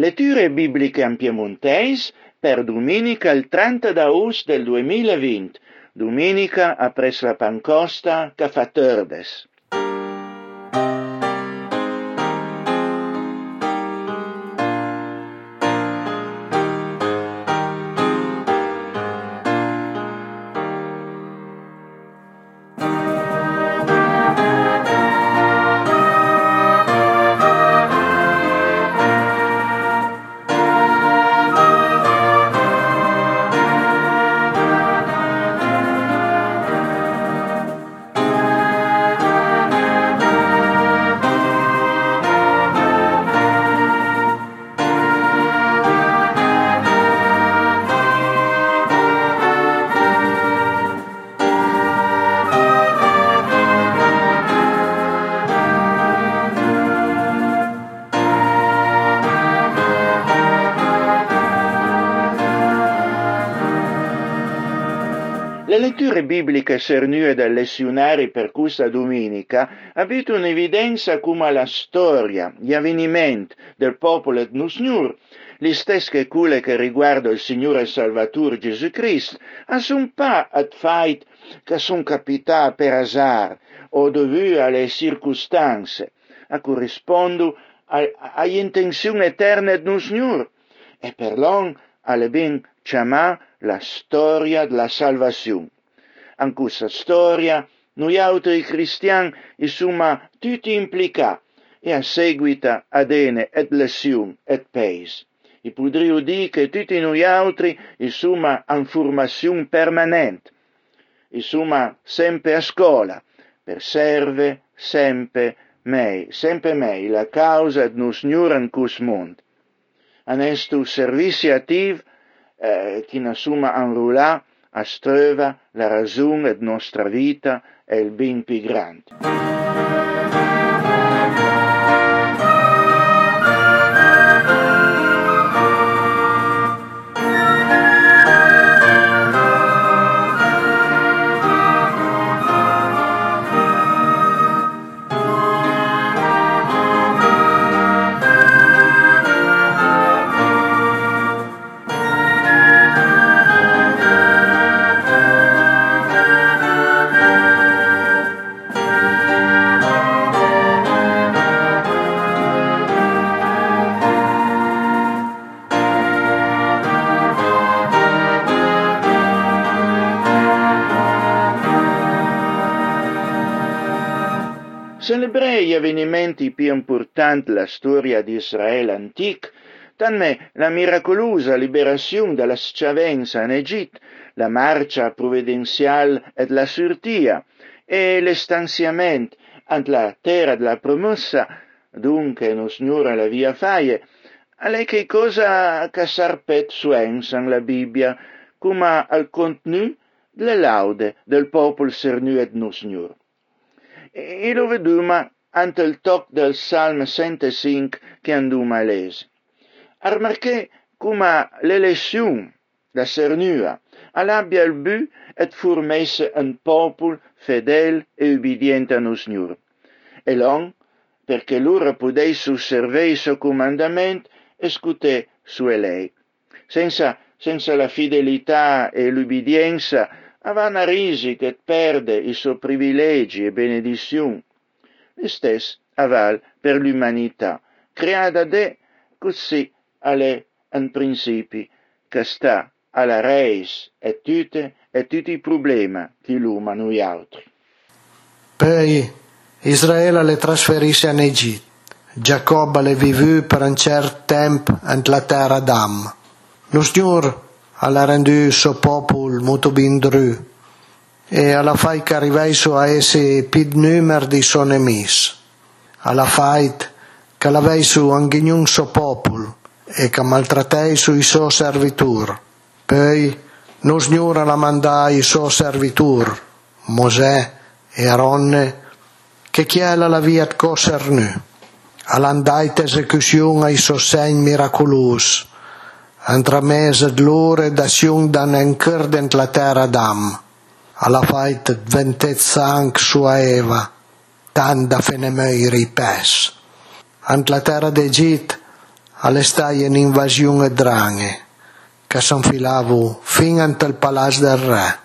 Letture bibliche en piemontese per domenica il 30 d'agosto del 2020, domenica apres la Pancosta che fa letture bibliche cernue dai lessionari per questa domenica abbiano un'evidenza come la storia, gli avvenimenti del popolo di Nusnur, le stesse quelle che riguardano il Signore Salvatore Gesù Cristo, non pas at fait che sono capitate per hasard o dovute alle circostanze, a corrispondono alle intenzioni eterne di Nusnur e per l'on alle ben chiamate la storia della salvazione. In questa storia noi altri cristiani siamo tutti implicati e a seguito ad ene et lezione et peis. E potrei dire che tutti noi altri siamo in formazione permanente, siamo sempre a scuola, per serve sempre mei, sempre mei, la causa di nos in questo mondo. In questo servizio attivo eh, chi nasuma anrulà a ströva la ragione di nostra vita è il ben più grande. Gli avvenimenti più importanti della storia di Israele antica, tanme la miracolosa liberazione dalla schiavenza in Egitto, la marcia provvidenziale e la surtia e l'estanziamento ant la terra della promessa, dunque non signora la via faie, alle che cosa che sarpet suensan la Bibbia, come al contenuto delle laude del popolo sernuet no signor. E lo veduma ante il toc del Salmo 105 che anduma lese. Armarché come l'elezione da Sernua all'abbia il but et formesse un popolo fedele e ubbidiente a nos Signore. E l'on, perché loro potesse osservare il suo comandamento e scutare sue lei. Senza, senza la fidelità e l'ubbidienza avana risi che perde i suoi privilegi e benedizioni. E stesso aval per l'umanità, creata de così alle un principi che sta alla reis e tutte e tutti i problemi che l'uomo noi altri. Poi Israele le trasferisce in Egitto. Giacobbe le vivu per un certo tempo in la terra d'Am. Lo Signore ha rendu suo popolo molto bindru e alla fai che arrivasse a essere più numero di suoi nemici. Alla fai che l'avesse anche un suo popolo e che maltrattasse i suoi servitori. Poi lo Signore la mandai i suoi servitori, Mosè e Aronne, che chiela la via Cosernu. All'andai esecuzione ai suoi segni miracolosi, Antramese loro d'azione dan encher dent la terra d'am. Alla sang sua Eva, tan da fenemei ripes. Ant la terra d'Egit, all'estai un'invasione dranghe che s'infilavo fin ante il palazzo del re.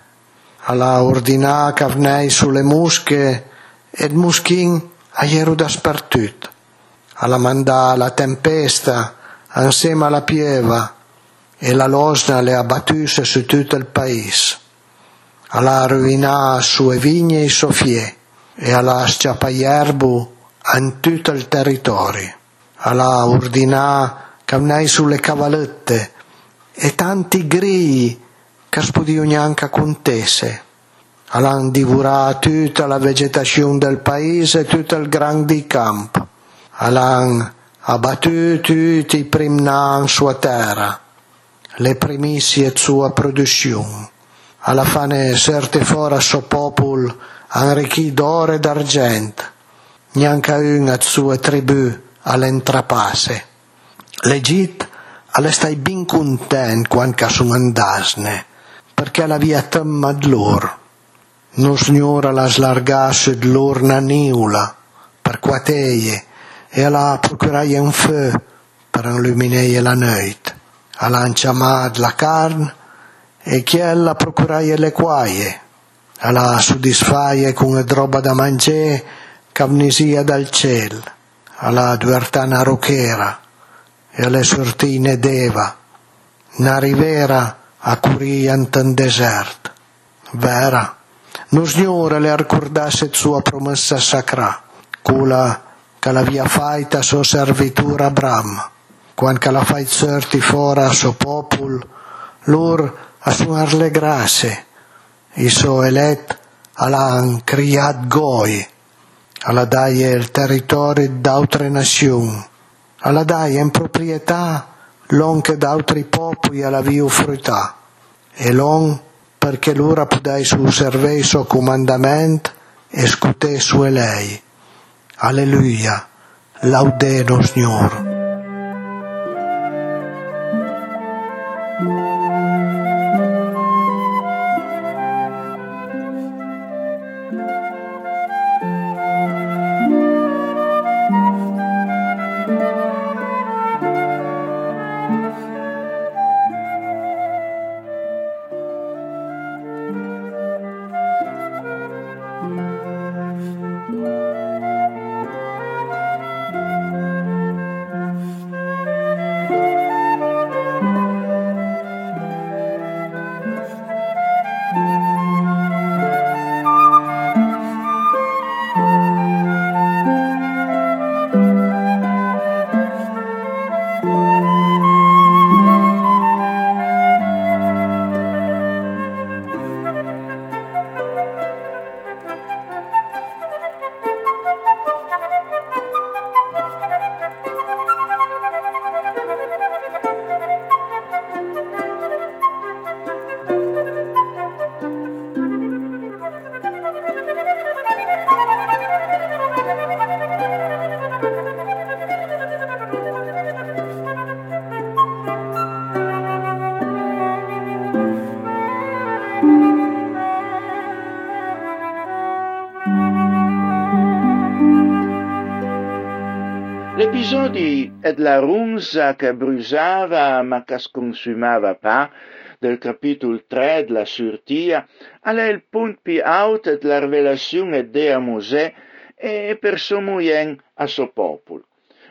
Alla ordinà cavnei sulle musche ed muschin a ieru dappertut. Alla mandà la tempesta insieme alla pieva e la losna le abbattuse su tutto il paese. Alla ruinà sue vigne e sofie e alla sciapaierbu in tutto il territorio. Alla ordinà camnai sulle cavallette e tanti grii che spodio neanche contese. Alla divurà tutta la vegetazione del paese e tutto il grande campo. Alla abbattuto tutti i primnan sua terra, le primizie sua produzione. Alla fine serte fora suo popolo arricchì d'oro e d'argento, neanche una sua tribù all'entrapasse. L'Egitto alle stai ben content quando sono andasne, perché la via temma loro. Non signora la slargasse d'lorna niula, per quateie, e alla procurai un feu per illuminare la notte. Alla inciamad la carne, e chi ella procurai le quaie, alla soddisfaie con una roba da mangiare che dal cielo, alla duertana rochera e alle sortine d'Eva, una rivera a curiant in desert. Vera, non signore le ricordasse sua promessa sacra, quella che l'avia fatta a sua servitura Abram, quando la fai certi fora a suo popolo, lor a suonar le grasse, i suo elet all'han criat goi, alla daie il territorio d'altre nazioni, alla daie in proprietà l'on che d'altri popoli alla via fruttà, e l'on perché l'ora pudai su servei suo comandamento e scutè su lei. Alleluia, laudeno Signore. L'episodi ed la runza che brusava ma che sconsumava pa del capitolo 3 della surtia, è il punto più alto della rivelazione di Mosè e per suo moyen a suo popolo.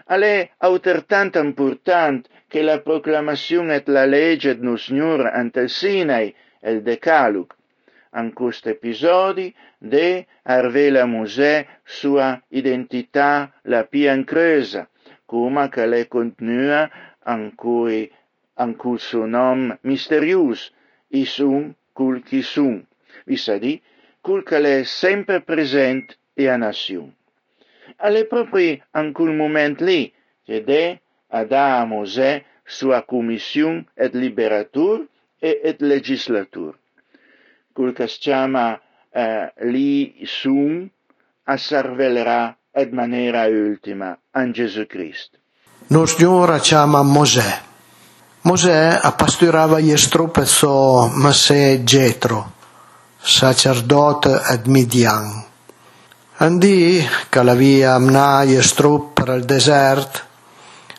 È altrettanto importante che la proclamazione della legge del Signore ante il Sinai e il Decalog, in questo episodio de arvela Mosè sua identità la più incresa, come qu'elle continua ancui ancu son nom mysterius isum culcisum, vis-à-dire cul qu'elle est sempre present e en alle Elle est moment li, cede ada à Mosè sua commission et liberatur et, et legislatur. Cul qu'es chama eh, li sum asservelera ed maniera ultima a Gesù Cristo. Signore chiama Mosè. Mosè appasturava gli strupe so Massè Getro, sacerdote ad Midian. Andì che la via amnà gli strup per il desert,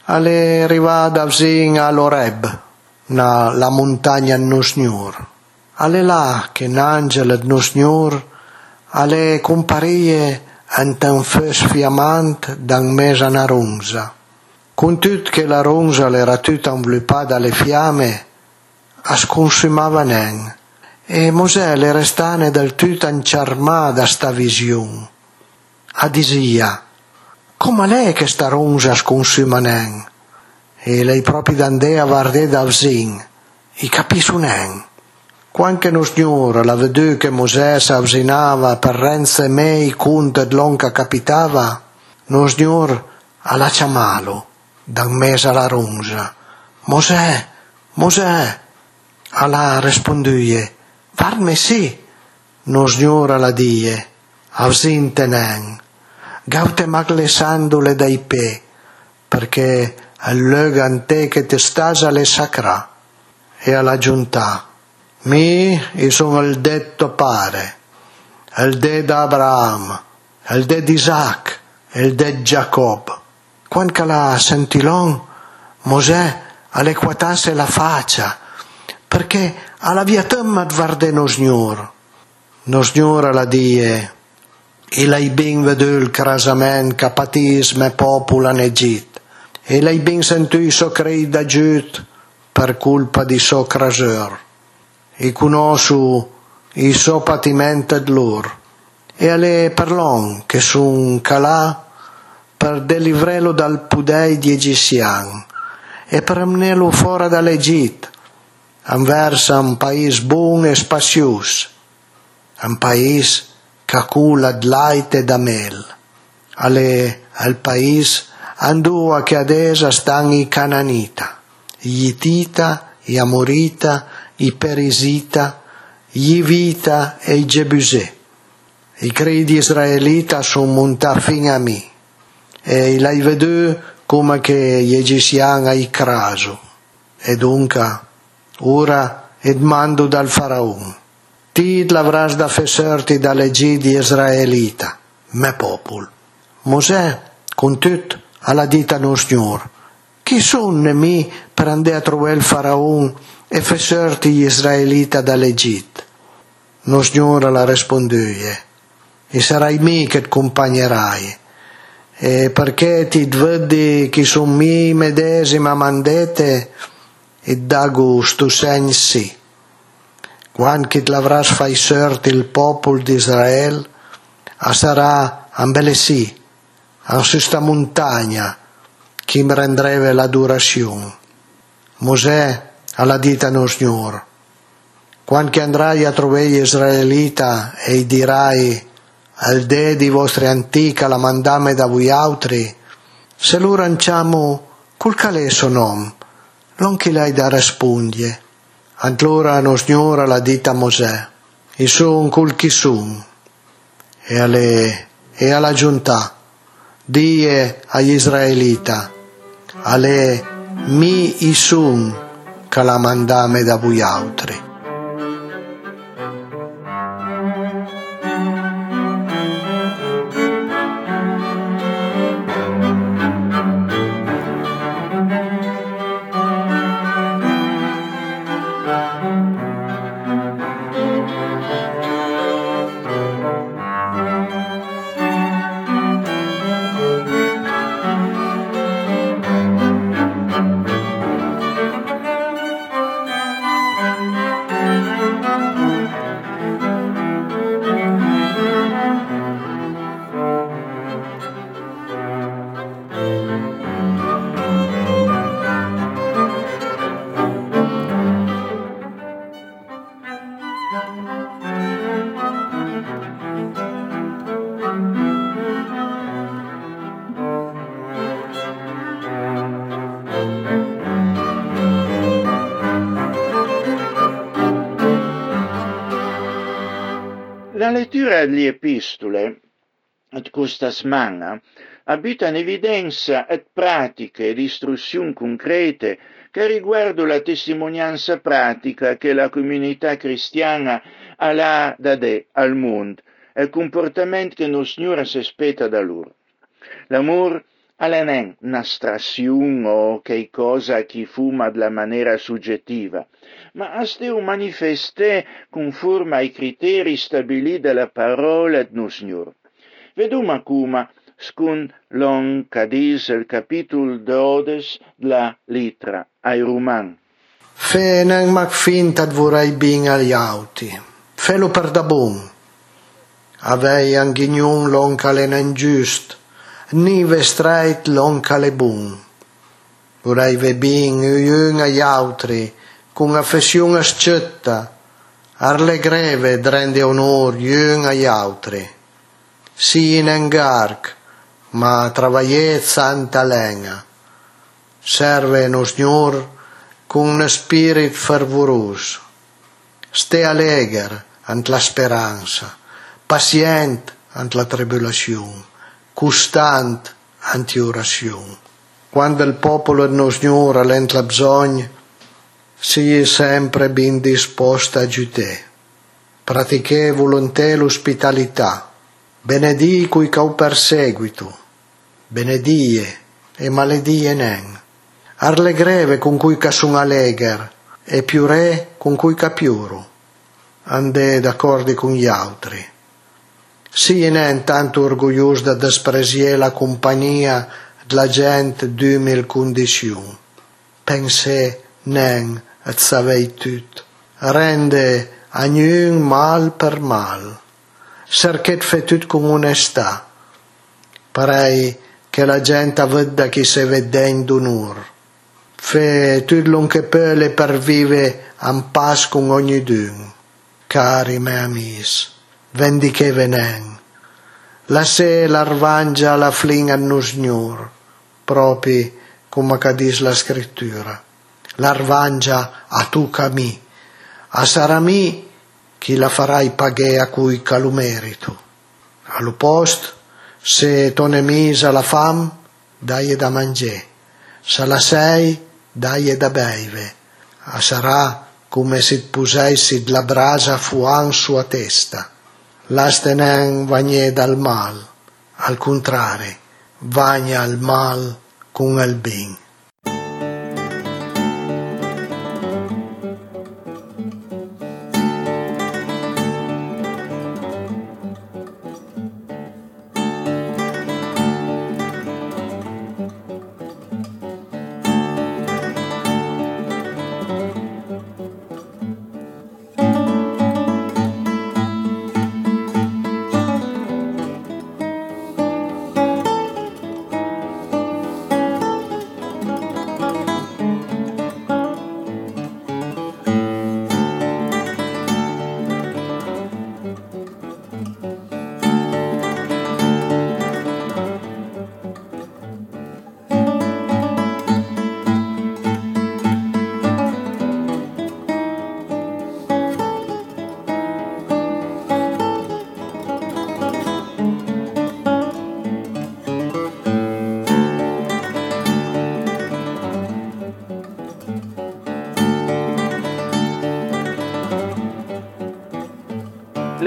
alle arrivata vicino all'Oreb, na la montagna Nusnur. Alle là che l'angelo Nusnur alle comparie un fes fiamant dan mesa na runza. Con tut che la runza era tutta involuppata dalle fiamme, as consumava nen. E Mosè le restane del tutto inciarmà da sta visione. A disia, come lei che sta runza as consuma nen? E lei proprio d'andea vardè da vsin, i capisce nen. Quanche no signore la vedù che Mosè s'avsinava per renze mei cunt ed lonca capitava, no signor alla ciamalo, dan mesa la runza. Mosè, Mosè, alla risponduie, varme sì, no signor alla die, avsin tenen, gaute maglesandole dai pe, perché al luogo che te stasa le sacra, e alla giuntà, mi sono il detto pare, il de d'Abraham, il de d'Isaac, il de Giacobbe. Quando la sentilon, Mosè all'equatasse la faccia, perché alla via temma guarda no signor. No signor la die, e lei ben vedu il crasament che patisme popola in Egitto, e lei ben sentì so crei da giut per colpa di so craseur e conosco i suo patimento loro. E alle parlon che sun calà per delivrarlo dal pudei di egizian e per amenarlo fuori dall'Egitto verso un paese buon e spazioso un paese che cula di latte e da mel alle al paese andò che adesso stanno i cananita gli Itita, gli Amorita i Perisita, gli Vita e i Gebusè. I credi israelita sono montati fino a me e l'hai veduto come che gli egiziani hai craso. E dunque, ora ed mando dal faraone. Ti l'avras da fesserti dall'Egidi israelita, me popolo. Mosè, con tutto, alla dita non signor. Chi sono mi per andare a trovare il faraone e fesserti gli israelita dall'Egitto. No signora la rispondue, e sarai me che ti accompagnerai, e perché ti vedi che sono mi medesima mandete, e da gusto segni sì. Quando che l'avras fai sorti il popolo di Israele, a sarà ambele sì, a questa montagna, che mi rendreve l'adorazione. Mosè alla dita no Signore. Quando andrai a trovare gli israelita e dirai al de di vostri antica la mandame da voi altri, se lo ranciamo col calesso nom, non che lei da rispondie. Allora no Signore la dita Mosè, e son col chi son, e, alle, e alla giunta, die agli israelita, alle mi isun, che la mandame da voi altri. Delle epistole di questa semana abita in evidenza e pratiche di istruzioni concrete che riguardano la testimonianza pratica che la comunità cristiana ha da dare al mondo e comportamento che il Signore si aspetta da loro. L'amore Alenen nastraziun o che cosa chi fuma la maniera soggettiva, ma asteu manifeste conforme ai criteri stabiliti dalla parola d'Nusnur. Veduma cuma scun long cadis il capitol 12 la litra ai Ruman. Fenen mac finta vorrei bin agli auti. Felo per da bun. Avei anghignon long calen giust. Nive streit long cale bun. Vorrei ve bin uiun agli altri, con affessione scetta, arle greve drende onor uiun agli altri. Si in engarc, ma travagliet santa lenga. Serve no Signor con un spirit fervoroso. Ste allegre ant la speranza, pacient ant la tribolazione, costant ant orazione. Quando il popolo del Signore lent la bisogna, si è sempre ben disposto a aiutare. Pratiche volontà l'ospitalità, benedì cui cau perseguito, benedie e maledie nen arle greve con cui ca sun alleger e più re con cui ca piuro, ande d'accordi con gli altri. Si nen tanto orgoglios da despresier la compagnia della gente d'umil condition. Pense nen et savei tut. Rende a gnun mal per mal. Cerchet fe tut con onestà. Parei che la gente vedda chi se vedden d'onor fe tutto l'on che pele per vive en pas con ogni dun. Cari me amis, vendi che venen. La se l'arvangia la flin a nos gnur, propi come cadis la scrittura. L'arvangia a tu cami, a sarami chi la farai paghe a cui calu merito. All'opposto, se ton misa la fam, dai da mangiare. Se la sei, dai da beve, a sarà come se pusessi la brasa fuan sua testa. L'astenen vagne dal mal, al contrario, vagna al mal con il ben.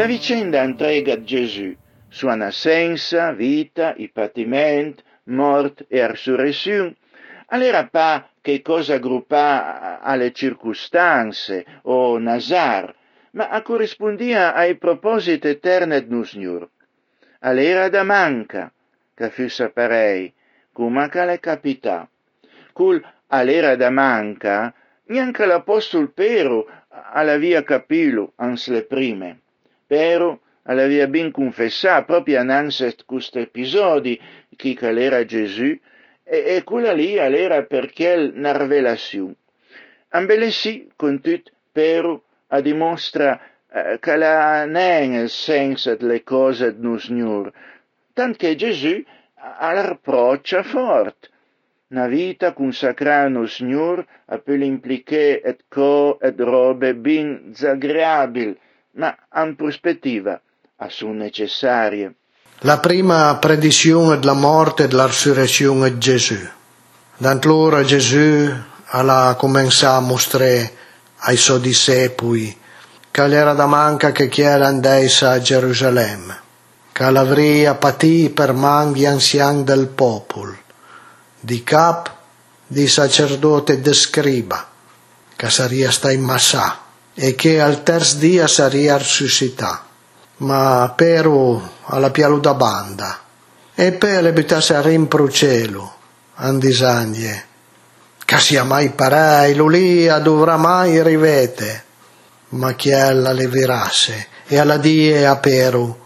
Vicenda entrega Gesù, sua nascenza, vita, i patimenti, mort e resurrezione, all'era pa che cosa aggruppa alle circostanze o Nazar, ma a corrispondia ai propositi eterni d'Nusnur. All'era da manca, che fu saperei, come che le capita. Cul all'era da manca, neanche l'apostol Pero alla via capilu ans le prime. Pero l'aveva ben confessato proprio innanzi questo episodio che era Gesù e, e quella lì era perché una rivelazione. Ambelesì con tutto Pero a dimostra eh, che la non il senso delle cose del Signore, tanto che Gesù la reproccia forte. Una vita consacrata al Signore può implicare et co et robe ben disagreabili, ma in prospettiva sono necessarie. La prima predizione della morte e della risurrezione di Gesù. D'allora Gesù ha cominciato a mostrare ai suoi discepoli che era da manca che chiera andasse a Gerusalemme, che l'avrebbe patì per manchi anziani del popolo, di cap, di sacerdote de scriba, che saria sta in massa e che al terzo dia saria risuscità. Ma però alla pialu da banda e poi le buttasse a rimpro cielo, andisaglie, che sia mai parei, l'ulia dovrà mai rivete, ma chi ella le virasse e alla die a peru,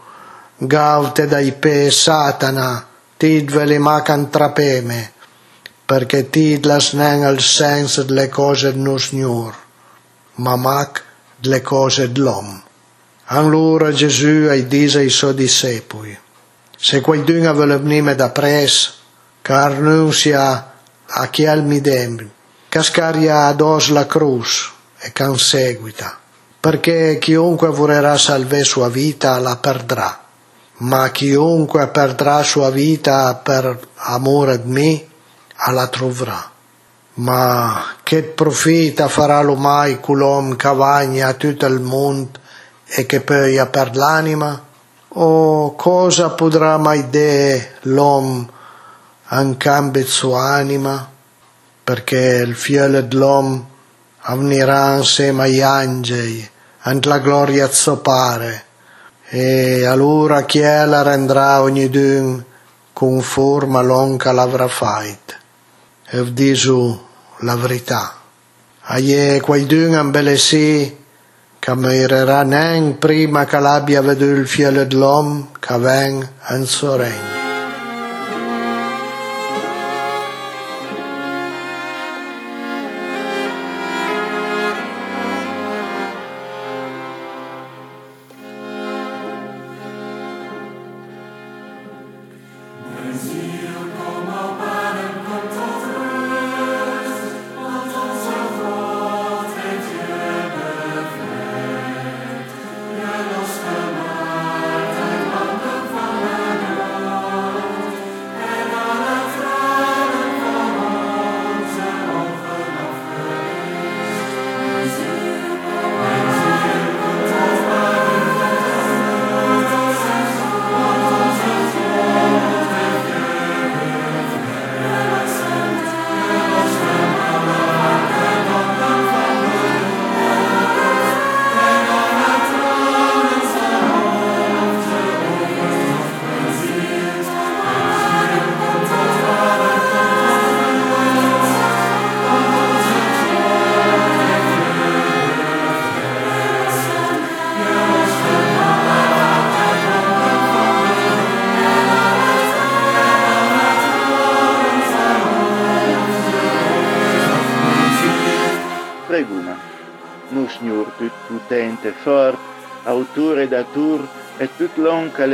gaute dai pe satana, tidveli macan trapeme, perché tidlas nen al senso delle cose no signor, ma mac delle cose dell'om. Allora Gesù ai dise ai suoi discepoli, se qualcuno vuole venire da pres, car non sia a chi al midem, cascaria ados la cruz e can seguita, perché chiunque vorrà salvare sua vita la perdrà ma chiunque perdrà sua vita per amore di me, la troverà. Ma che profita farà l'umai colom che vagna a tutto il mondo e che poi per l'anima? O cosa potrà mai dire l'uomo in cambio sua anima? Perché il figlio dell'uomo avvenirà insieme agli angeli, ant la gloria zopare, e allora chi la rendrà ogni ognidun conforme all'onca l'avrà fatta. E diso la verità. Aie qualcuno imbellesì che morirà nen prima che l'abbia veduto il figlio dell'uomo che ven in suo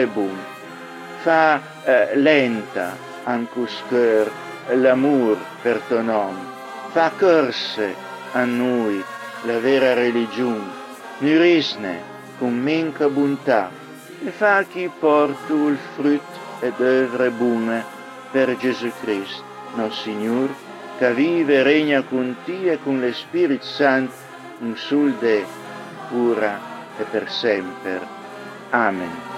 bun. Fa eh, lenta ancus cœur l'amor per ton nom. Fa corse a noi la vera religion. Nurisne con minca bontà e fa chi portu il frut ed œuvre bune per Gesù Cristo, nostro Signore, che vive e regna con te e con lo Spirito Santo, un sul de ora e per sempre. Amen.